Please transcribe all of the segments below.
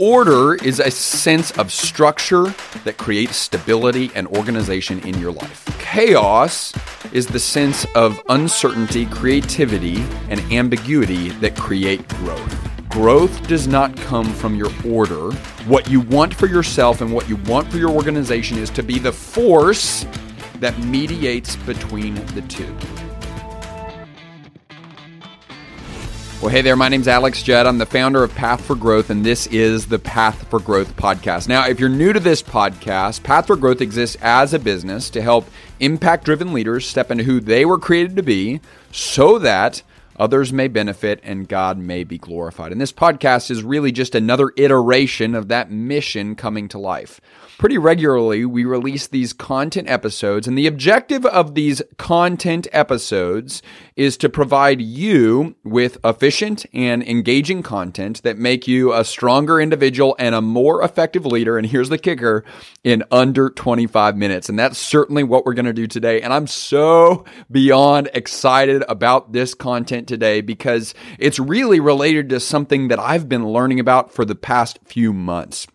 Order is a sense of structure that creates stability and organization in your life. Chaos is the sense of uncertainty, creativity, and ambiguity that create growth. Growth does not come from your order. What you want for yourself and what you want for your organization is to be the force that mediates between the two. Well, hey there, my name's Alex Judd. I'm the founder of Path for Growth, and this is the Path for Growth podcast. Now, if you're new to this podcast, Path for Growth exists as a business to help impact driven leaders step into who they were created to be so that others may benefit and God may be glorified. And this podcast is really just another iteration of that mission coming to life. Pretty regularly we release these content episodes and the objective of these content episodes is to provide you with efficient and engaging content that make you a stronger individual and a more effective leader. And here's the kicker in under 25 minutes. And that's certainly what we're going to do today. And I'm so beyond excited about this content today because it's really related to something that I've been learning about for the past few months.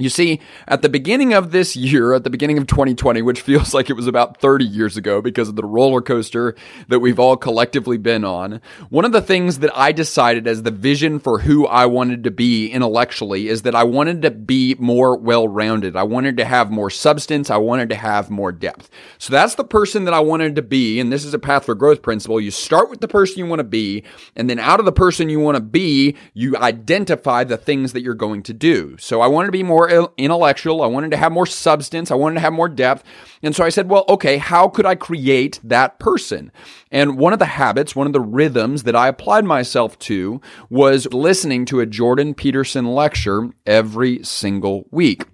You see, at the beginning of this year, at the beginning of 2020, which feels like it was about 30 years ago because of the roller coaster that we've all collectively been on, one of the things that I decided as the vision for who I wanted to be intellectually is that I wanted to be more well rounded. I wanted to have more substance. I wanted to have more depth. So that's the person that I wanted to be. And this is a path for growth principle. You start with the person you want to be, and then out of the person you want to be, you identify the things that you're going to do. So I wanted to be more intellectual. I wanted to have more substance. I wanted to have more depth. And so I said, well, okay, how could I create that person? And one of the habits, one of the rhythms that I applied myself to was listening to a Jordan Peterson lecture every single week.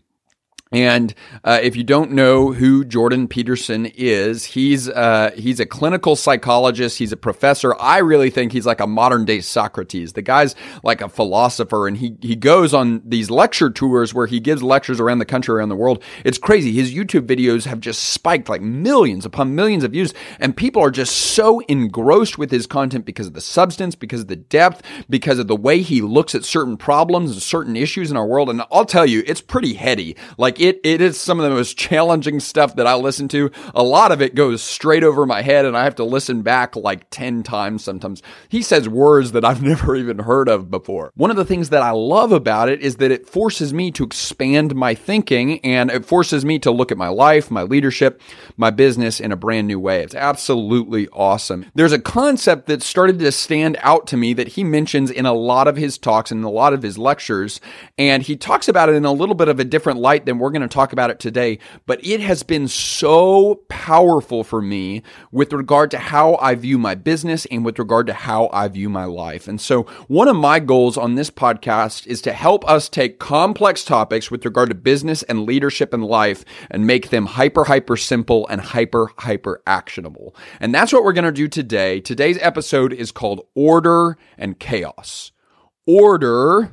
And uh, if you don't know who Jordan Peterson is, he's uh, he's a clinical psychologist. He's a professor. I really think he's like a modern day Socrates. The guy's like a philosopher, and he he goes on these lecture tours where he gives lectures around the country, around the world. It's crazy. His YouTube videos have just spiked like millions upon millions of views, and people are just so engrossed with his content because of the substance, because of the depth, because of the way he looks at certain problems and certain issues in our world. And I'll tell you, it's pretty heady. Like it, it is some of the most challenging stuff that I listen to. A lot of it goes straight over my head and I have to listen back like 10 times sometimes. He says words that I've never even heard of before. One of the things that I love about it is that it forces me to expand my thinking and it forces me to look at my life, my leadership, my business in a brand new way. It's absolutely awesome. There's a concept that started to stand out to me that he mentions in a lot of his talks and a lot of his lectures. And he talks about it in a little bit of a different light than we're going to talk about it today, but it has been so powerful for me with regard to how I view my business and with regard to how I view my life. And so one of my goals on this podcast is to help us take complex topics with regard to business and leadership and life and make them hyper, hyper simple and hyper, hyper actionable. And that's what we're going to do today. Today's episode is called Order and Chaos. Order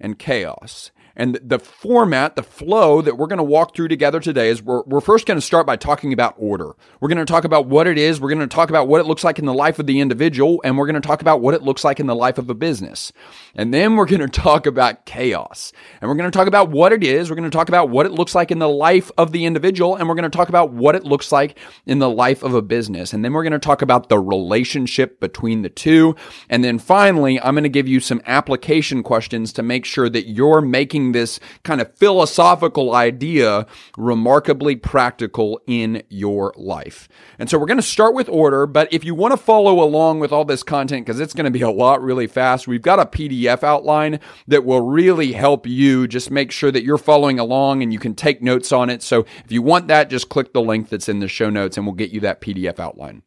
and chaos. And the format, the flow that we're going to walk through together today is we're, we're first going to start by talking about order. We're going to talk about what it is. We're going to talk about what it looks like in the life of the individual. And we're going to talk about what it looks like in the life of a business. And then we're going to talk about chaos. And we're going to talk about what it is. We're going to talk about what it looks like in the life of the individual. And we're going to talk about what it looks like in the life of a business. And then we're going to talk about the relationship between the two. And then finally, I'm going to give you some application questions to make sure that you're making making this kind of philosophical idea remarkably practical in your life. And so we're going to start with order, but if you want to follow along with all this content, because it's going to be a lot really fast, we've got a PDF outline that will really help you just make sure that you're following along and you can take notes on it. So if you want that, just click the link that's in the show notes and we'll get you that PDF outline.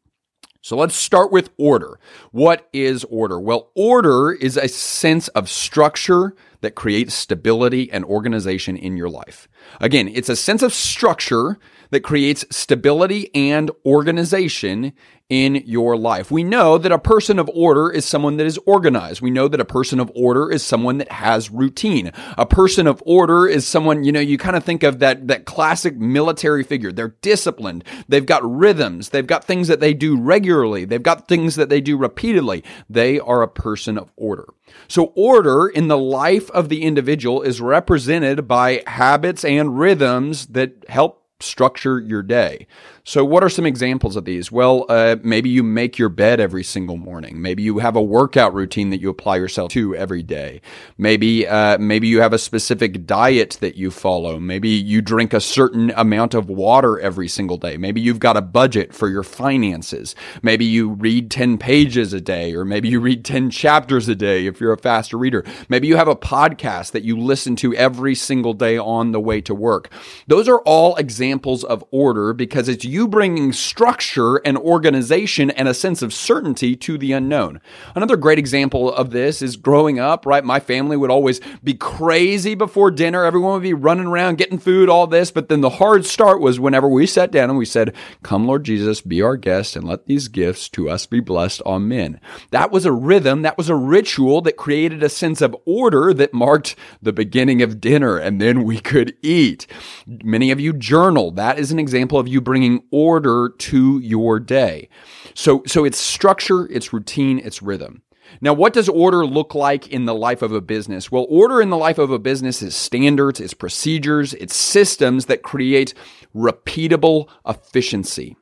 So let's start with order. What is order? Well, order is a sense of structure that creates stability and organization in your life. Again, it's a sense of structure that creates stability and organization in your life. We know that a person of order is someone that is organized. We know that a person of order is someone that has routine. A person of order is someone, you know, you kind of think of that, that classic military figure. They're disciplined. They've got rhythms. They've got things that they do regularly. They've got things that they do repeatedly. They are a person of order. So order in the life of the individual is represented by habits and rhythms that help structure your day. So, what are some examples of these? Well, uh, maybe you make your bed every single morning. Maybe you have a workout routine that you apply yourself to every day. Maybe, uh, maybe you have a specific diet that you follow. Maybe you drink a certain amount of water every single day. Maybe you've got a budget for your finances. Maybe you read 10 pages a day, or maybe you read 10 chapters a day if you're a faster reader. Maybe you have a podcast that you listen to every single day on the way to work. Those are all examples of order because it's you you bringing structure and organization and a sense of certainty to the unknown. Another great example of this is growing up, right? My family would always be crazy before dinner. Everyone would be running around getting food, all this. But then the hard start was whenever we sat down and we said, Come, Lord Jesus, be our guest and let these gifts to us be blessed. Amen. That was a rhythm. That was a ritual that created a sense of order that marked the beginning of dinner and then we could eat. Many of you journal. That is an example of you bringing order to your day. So, so it's structure, it's routine, it's rhythm. Now, what does order look like in the life of a business? Well, order in the life of a business is standards, it's procedures, it's systems that create repeatable efficiency.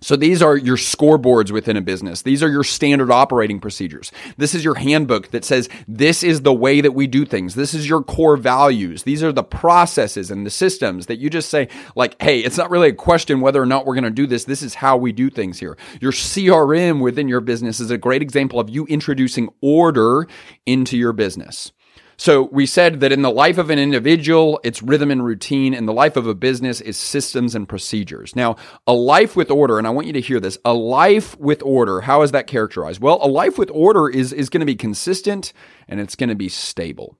So these are your scoreboards within a business. These are your standard operating procedures. This is your handbook that says this is the way that we do things. This is your core values. These are the processes and the systems that you just say like, Hey, it's not really a question whether or not we're going to do this. This is how we do things here. Your CRM within your business is a great example of you introducing order into your business. So we said that in the life of an individual, it's rhythm and routine. In the life of a business, is systems and procedures. Now, a life with order, and I want you to hear this, a life with order, how is that characterized? Well, a life with order is, is going to be consistent and it's going to be stable.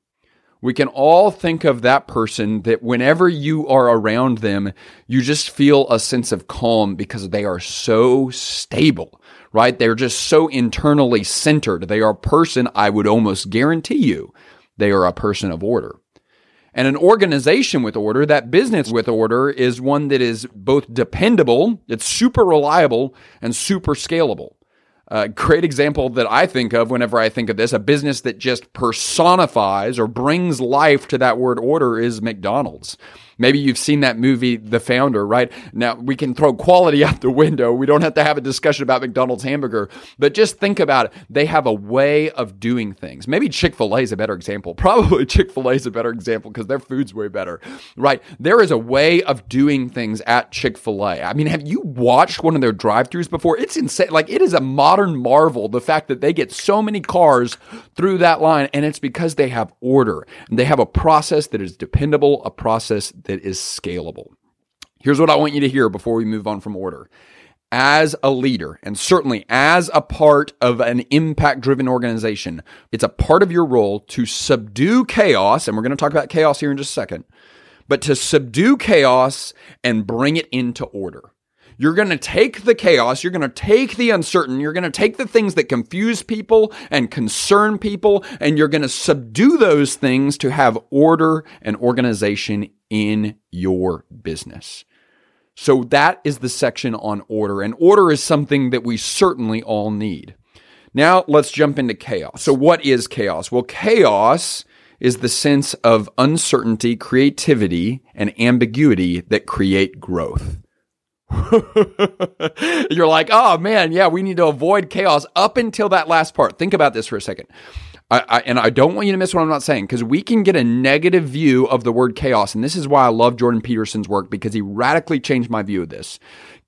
We can all think of that person that whenever you are around them, you just feel a sense of calm because they are so stable, right? They're just so internally centered. They are a person I would almost guarantee you they are a person of order. And an organization with order, that business with order, is one that is both dependable, it's super reliable, and super scalable. A great example that I think of whenever I think of this, a business that just personifies or brings life to that word order is McDonald's. Maybe you've seen that movie, The Founder, right? Now we can throw quality out the window. We don't have to have a discussion about McDonald's hamburger, but just think about it. They have a way of doing things. Maybe Chick fil A is a better example. Probably Chick fil A is a better example because their food's way better, right? There is a way of doing things at Chick fil A. I mean, have you watched one of their drive throughs before? It's insane. Like, it is a modern marvel the fact that they get so many cars through that line, and it's because they have order they have a process that is dependable, a process that is scalable. Here's what I want you to hear before we move on from order. As a leader, and certainly as a part of an impact driven organization, it's a part of your role to subdue chaos. And we're going to talk about chaos here in just a second, but to subdue chaos and bring it into order. You're going to take the chaos, you're going to take the uncertain, you're going to take the things that confuse people and concern people, and you're going to subdue those things to have order and organization in your business. So that is the section on order, and order is something that we certainly all need. Now let's jump into chaos. So, what is chaos? Well, chaos is the sense of uncertainty, creativity, and ambiguity that create growth. You're like, oh man, yeah, we need to avoid chaos up until that last part. Think about this for a second. I, I, and I don't want you to miss what I'm not saying because we can get a negative view of the word chaos. And this is why I love Jordan Peterson's work because he radically changed my view of this.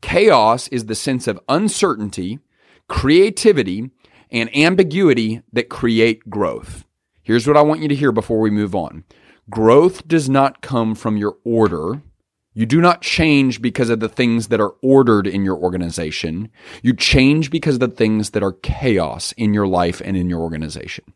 Chaos is the sense of uncertainty, creativity, and ambiguity that create growth. Here's what I want you to hear before we move on growth does not come from your order you do not change because of the things that are ordered in your organization. You change because of the things that are chaos in your life and in your organization.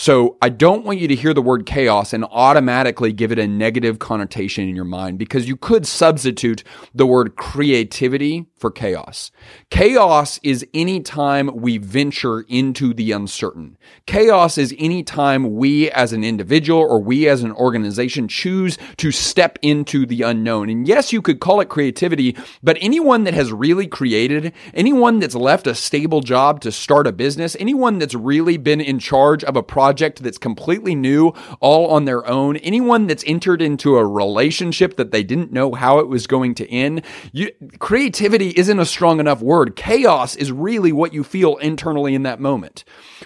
So I don't want you to hear the word chaos and automatically give it a negative connotation in your mind because you could substitute the word creativity for chaos. Chaos is any time we venture into the uncertain. Chaos is any time we as an individual or we as an organization choose to step into the unknown. And yes, you could call it creativity, but anyone that has really created, anyone that's left a stable job to start a business, anyone that's really been in charge of a project project that's completely new, all on their own. Anyone that's entered into a relationship that they didn't know how it was going to end. You, creativity isn't a strong enough word. Chaos is really what you feel internally in that moment,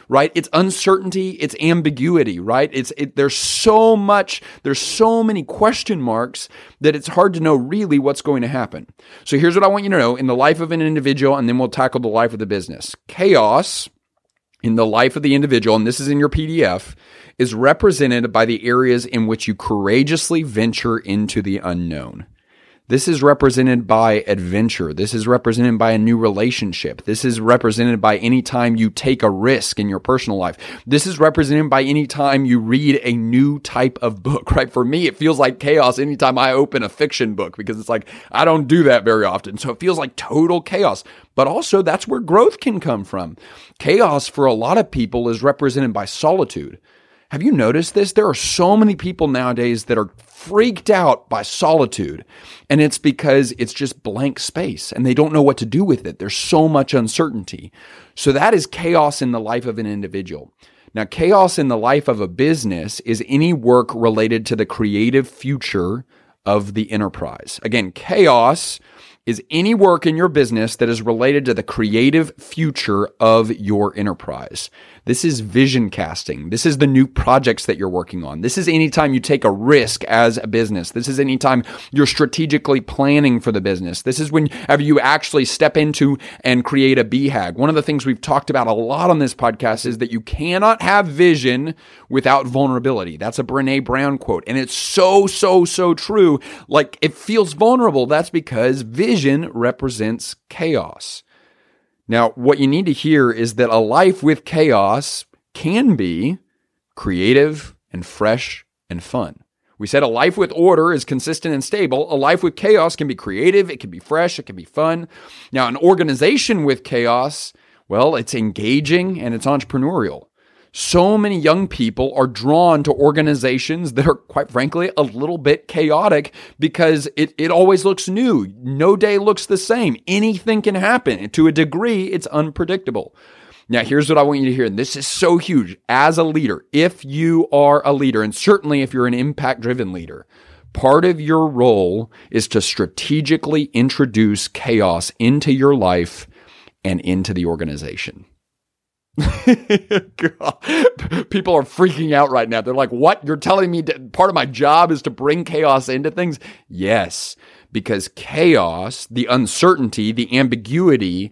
right? It's uncertainty. It's ambiguity, right? It's, it, there's so much, there's so many question marks that it's hard to know really what's going to happen. So here's what I want you to know in the life of an individual, and then we'll tackle the life of the business. Chaos in the life of the individual, and this is in your PDF, is represented by the areas in which you courageously venture into the unknown. This is represented by adventure. This is represented by a new relationship. This is represented by any time you take a risk in your personal life. This is represented by any time you read a new type of book, right? For me, it feels like chaos anytime I open a fiction book because it's like, I don't do that very often. So it feels like total chaos. But also that's where growth can come from. Chaos for a lot of people is represented by solitude. Have you noticed this? There are so many people nowadays that are freaked out by solitude. And it's because it's just blank space and they don't know what to do with it. There's so much uncertainty. So that is chaos in the life of an individual. Now, chaos in the life of a business is any work related to the creative future of the enterprise. Again, chaos is any work in your business that is related to the creative future of your enterprise. This is vision casting. This is the new projects that you're working on. This is anytime you take a risk as a business. This is anytime you're strategically planning for the business. This is whenever you actually step into and create a BHAG. One of the things we've talked about a lot on this podcast is that you cannot have vision without vulnerability. That's a Brene Brown quote. And it's so, so, so true. Like it feels vulnerable. That's because vision vision represents chaos. Now, what you need to hear is that a life with chaos can be creative and fresh and fun. We said a life with order is consistent and stable. A life with chaos can be creative, it can be fresh, it can be fun. Now, an organization with chaos, well, it's engaging and it's entrepreneurial so many young people are drawn to organizations that are, quite frankly, a little bit chaotic because it, it always looks new. No day looks the same. Anything can happen. And to a degree, it's unpredictable. Now, here's what I want you to hear. And this is so huge. As a leader, if you are a leader, and certainly if you're an impact driven leader, part of your role is to strategically introduce chaos into your life and into the organization. People are freaking out right now. They're like, what? You're telling me part of my job is to bring chaos into things? Yes, because chaos, the uncertainty, the ambiguity,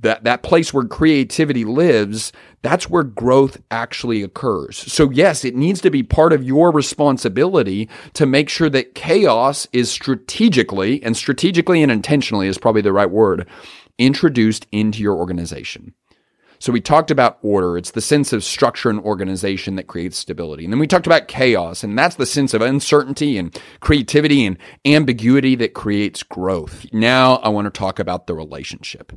that, that place where creativity lives, that's where growth actually occurs. So yes, it needs to be part of your responsibility to make sure that chaos is strategically, and strategically and intentionally is probably the right word, introduced into your organization. So we talked about order. It's the sense of structure and organization that creates stability. And then we talked about chaos, and that's the sense of uncertainty and creativity and ambiguity that creates growth. Now I want to talk about the relationship.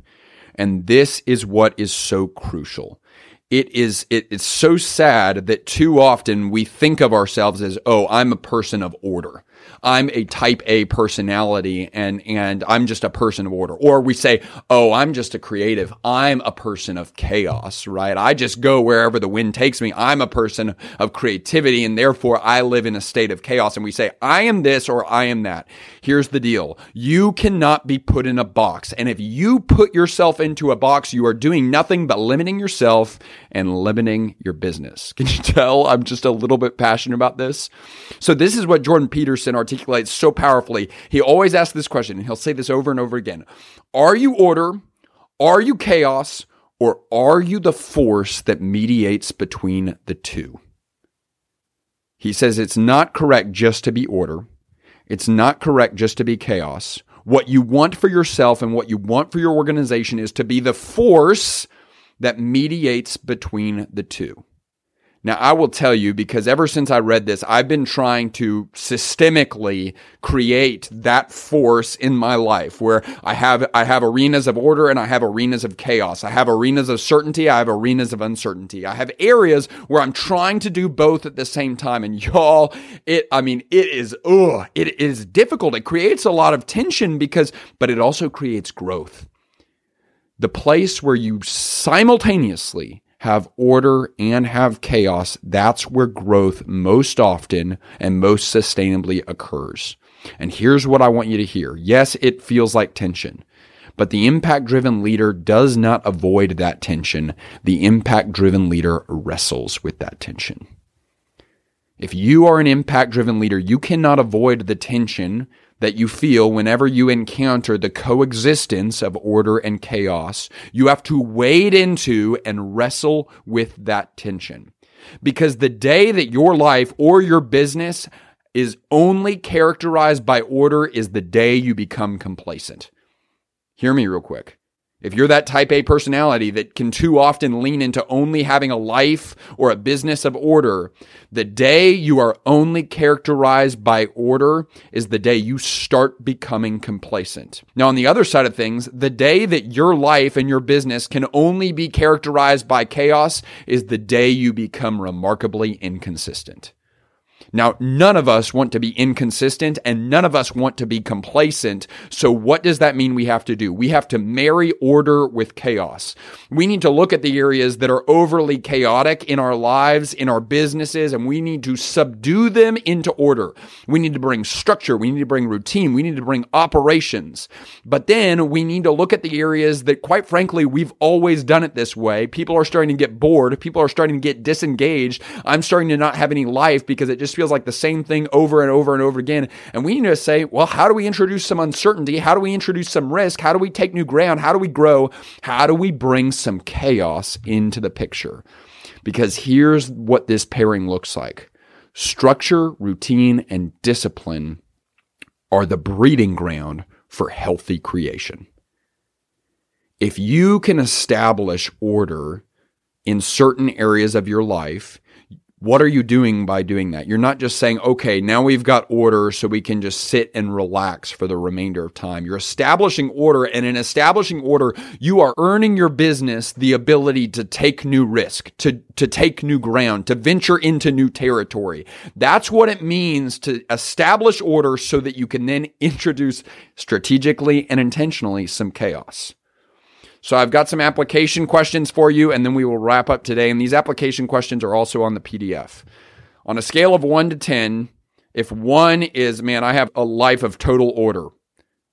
And this is what is so crucial. It is, it, it's so sad that too often we think of ourselves as, oh, I'm a person of order. I'm a type A personality and, and I'm just a person of order. Or we say, oh, I'm just a creative. I'm a person of chaos, right? I just go wherever the wind takes me. I'm a person of creativity and therefore I live in a state of chaos. And we say, I am this or I am that. Here's the deal. You cannot be put in a box. And if you put yourself into a box, you are doing nothing but limiting yourself and limiting your business. Can you tell I'm just a little bit passionate about this? So this is what Jordan Peterson articulates so powerfully. He always asks this question, and he'll say this over and over again Are you order? Are you chaos? Or are you the force that mediates between the two? He says it's not correct just to be order. It's not correct just to be chaos. What you want for yourself and what you want for your organization is to be the force that mediates between the two. Now, I will tell you because ever since I read this, I've been trying to systemically create that force in my life where I have, I have arenas of order and I have arenas of chaos. I have arenas of certainty. I have arenas of uncertainty. I have areas where I'm trying to do both at the same time. And y'all, it, I mean, it is, ugh, it is difficult. It creates a lot of tension because, but it also creates growth. The place where you simultaneously have order and have chaos, that's where growth most often and most sustainably occurs. And here's what I want you to hear. Yes, it feels like tension, but the impact driven leader does not avoid that tension. The impact driven leader wrestles with that tension. If you are an impact driven leader, you cannot avoid the tension that you feel whenever you encounter the coexistence of order and chaos. You have to wade into and wrestle with that tension. Because the day that your life or your business is only characterized by order is the day you become complacent. Hear me real quick. If you're that type A personality that can too often lean into only having a life or a business of order, the day you are only characterized by order is the day you start becoming complacent. Now, on the other side of things, the day that your life and your business can only be characterized by chaos is the day you become remarkably inconsistent. Now, none of us want to be inconsistent and none of us want to be complacent. So what does that mean we have to do? We have to marry order with chaos. We need to look at the areas that are overly chaotic in our lives, in our businesses, and we need to subdue them into order. We need to bring structure. We need to bring routine. We need to bring operations. But then we need to look at the areas that quite frankly, we've always done it this way. People are starting to get bored. People are starting to get disengaged. I'm starting to not have any life because it just feels like the same thing over and over and over again. And we need to say, well, how do we introduce some uncertainty? How do we introduce some risk? How do we take new ground? How do we grow? How do we bring some chaos into the picture? Because here's what this pairing looks like structure, routine, and discipline are the breeding ground for healthy creation. If you can establish order in certain areas of your life, what are you doing by doing that? You're not just saying, okay, now we've got order so we can just sit and relax for the remainder of time. You're establishing order, and in establishing order, you are earning your business the ability to take new risk, to, to take new ground, to venture into new territory. That's what it means to establish order so that you can then introduce strategically and intentionally some chaos. So I've got some application questions for you, and then we will wrap up today. And these application questions are also on the PDF. On a scale of one to 10, if one is, man, I have a life of total order,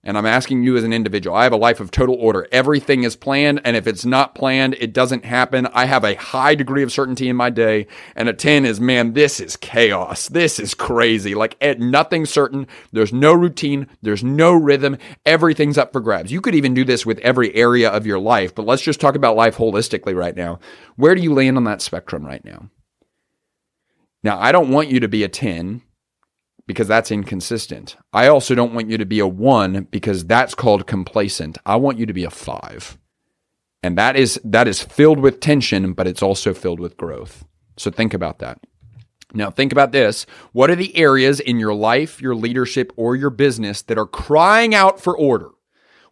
and I'm asking you as an individual, I have a life of total order. Everything is planned. And if it's not planned, it doesn't happen. I have a high degree of certainty in my day. And a 10 is, man, this is chaos. This is crazy. Like at nothing certain. There's no routine. There's no rhythm. Everything's up for grabs. You could even do this with every area of your life, but let's just talk about life holistically right now. Where do you land on that spectrum right now? Now, I don't want you to be a 10 because that's inconsistent. I also don't want you to be a one because that's called complacent. I want you to be a five. And that is that is filled with tension, but it's also filled with growth. So think about that. Now think about this. What are the areas in your life, your leadership, or your business that are crying out for order?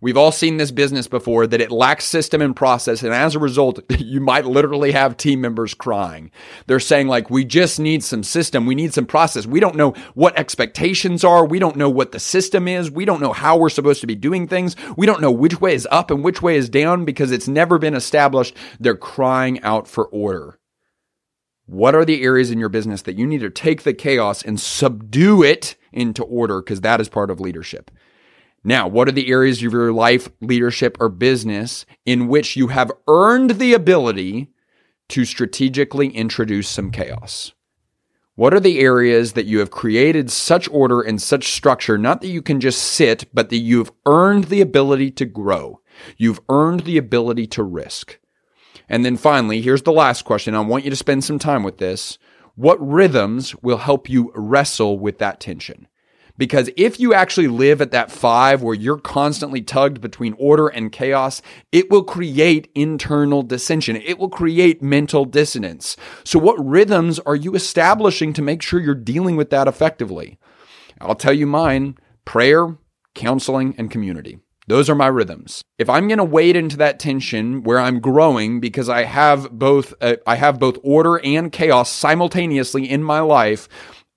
We've all seen this business before that it lacks system and process. And as a result, you might literally have team members crying. They're saying like, we just need some system. We need some process. We don't know what expectations are. We don't know what the system is. We don't know how we're supposed to be doing things. We don't know which way is up and which way is down because it's never been established. They're crying out for order. What are the areas in your business that you need to take the chaos and subdue it into order? Because that is part of leadership. Now, what are the areas of your life, leadership, or business in which you have earned the ability to strategically introduce some chaos? What are the areas that you have created such order and such structure, not that you can just sit, but that you've earned the ability to grow? You've earned the ability to risk. And then finally, here's the last question. I want you to spend some time with this. What rhythms will help you wrestle with that tension? Because if you actually live at that five where you're constantly tugged between order and chaos, it will create internal dissension. It will create mental dissonance. So what rhythms are you establishing to make sure you're dealing with that effectively? I'll tell you mine prayer, counseling, and community. Those are my rhythms. If I'm going to wade into that tension where I'm growing because I have both uh, I have both order and chaos simultaneously in my life,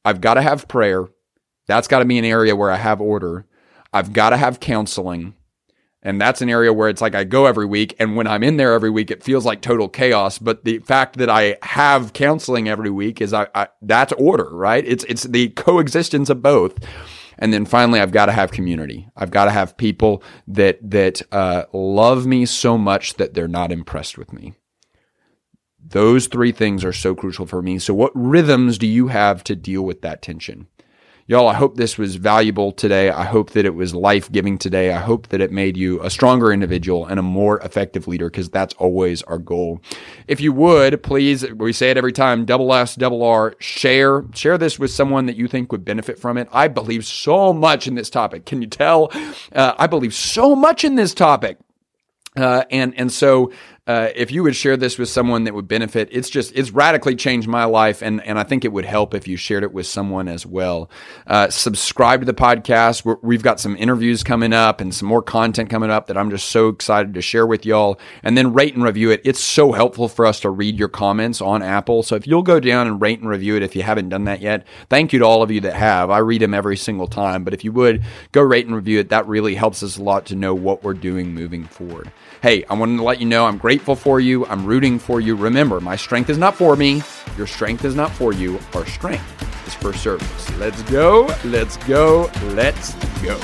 I've got to have prayer. That's got to be an area where I have order. I've got to have counseling. And that's an area where it's like I go every week. And when I'm in there every week, it feels like total chaos. But the fact that I have counseling every week is I, I that's order, right? It's, it's the coexistence of both. And then finally, I've got to have community. I've got to have people that that uh, love me so much that they're not impressed with me. Those three things are so crucial for me. So, what rhythms do you have to deal with that tension? Y'all, I hope this was valuable today. I hope that it was life giving today. I hope that it made you a stronger individual and a more effective leader because that's always our goal. If you would, please, we say it every time, double S, double R, share, share this with someone that you think would benefit from it. I believe so much in this topic. Can you tell? Uh, I believe so much in this topic. Uh, and and so uh, if you would share this with someone that would benefit, it's just it's radically changed my life, and and I think it would help if you shared it with someone as well. Uh, subscribe to the podcast. we have got some interviews coming up and some more content coming up that I'm just so excited to share with y'all. And then rate and review it. It's so helpful for us to read your comments on Apple. So if you'll go down and rate and review it, if you haven't done that yet, thank you to all of you that have. I read them every single time, but if you would go rate and review it, that really helps us a lot to know what we're doing moving forward. Hey, I wanted to let you know I'm grateful for you. I'm rooting for you. Remember, my strength is not for me. Your strength is not for you. Our strength is for service. Let's go. Let's go. Let's go.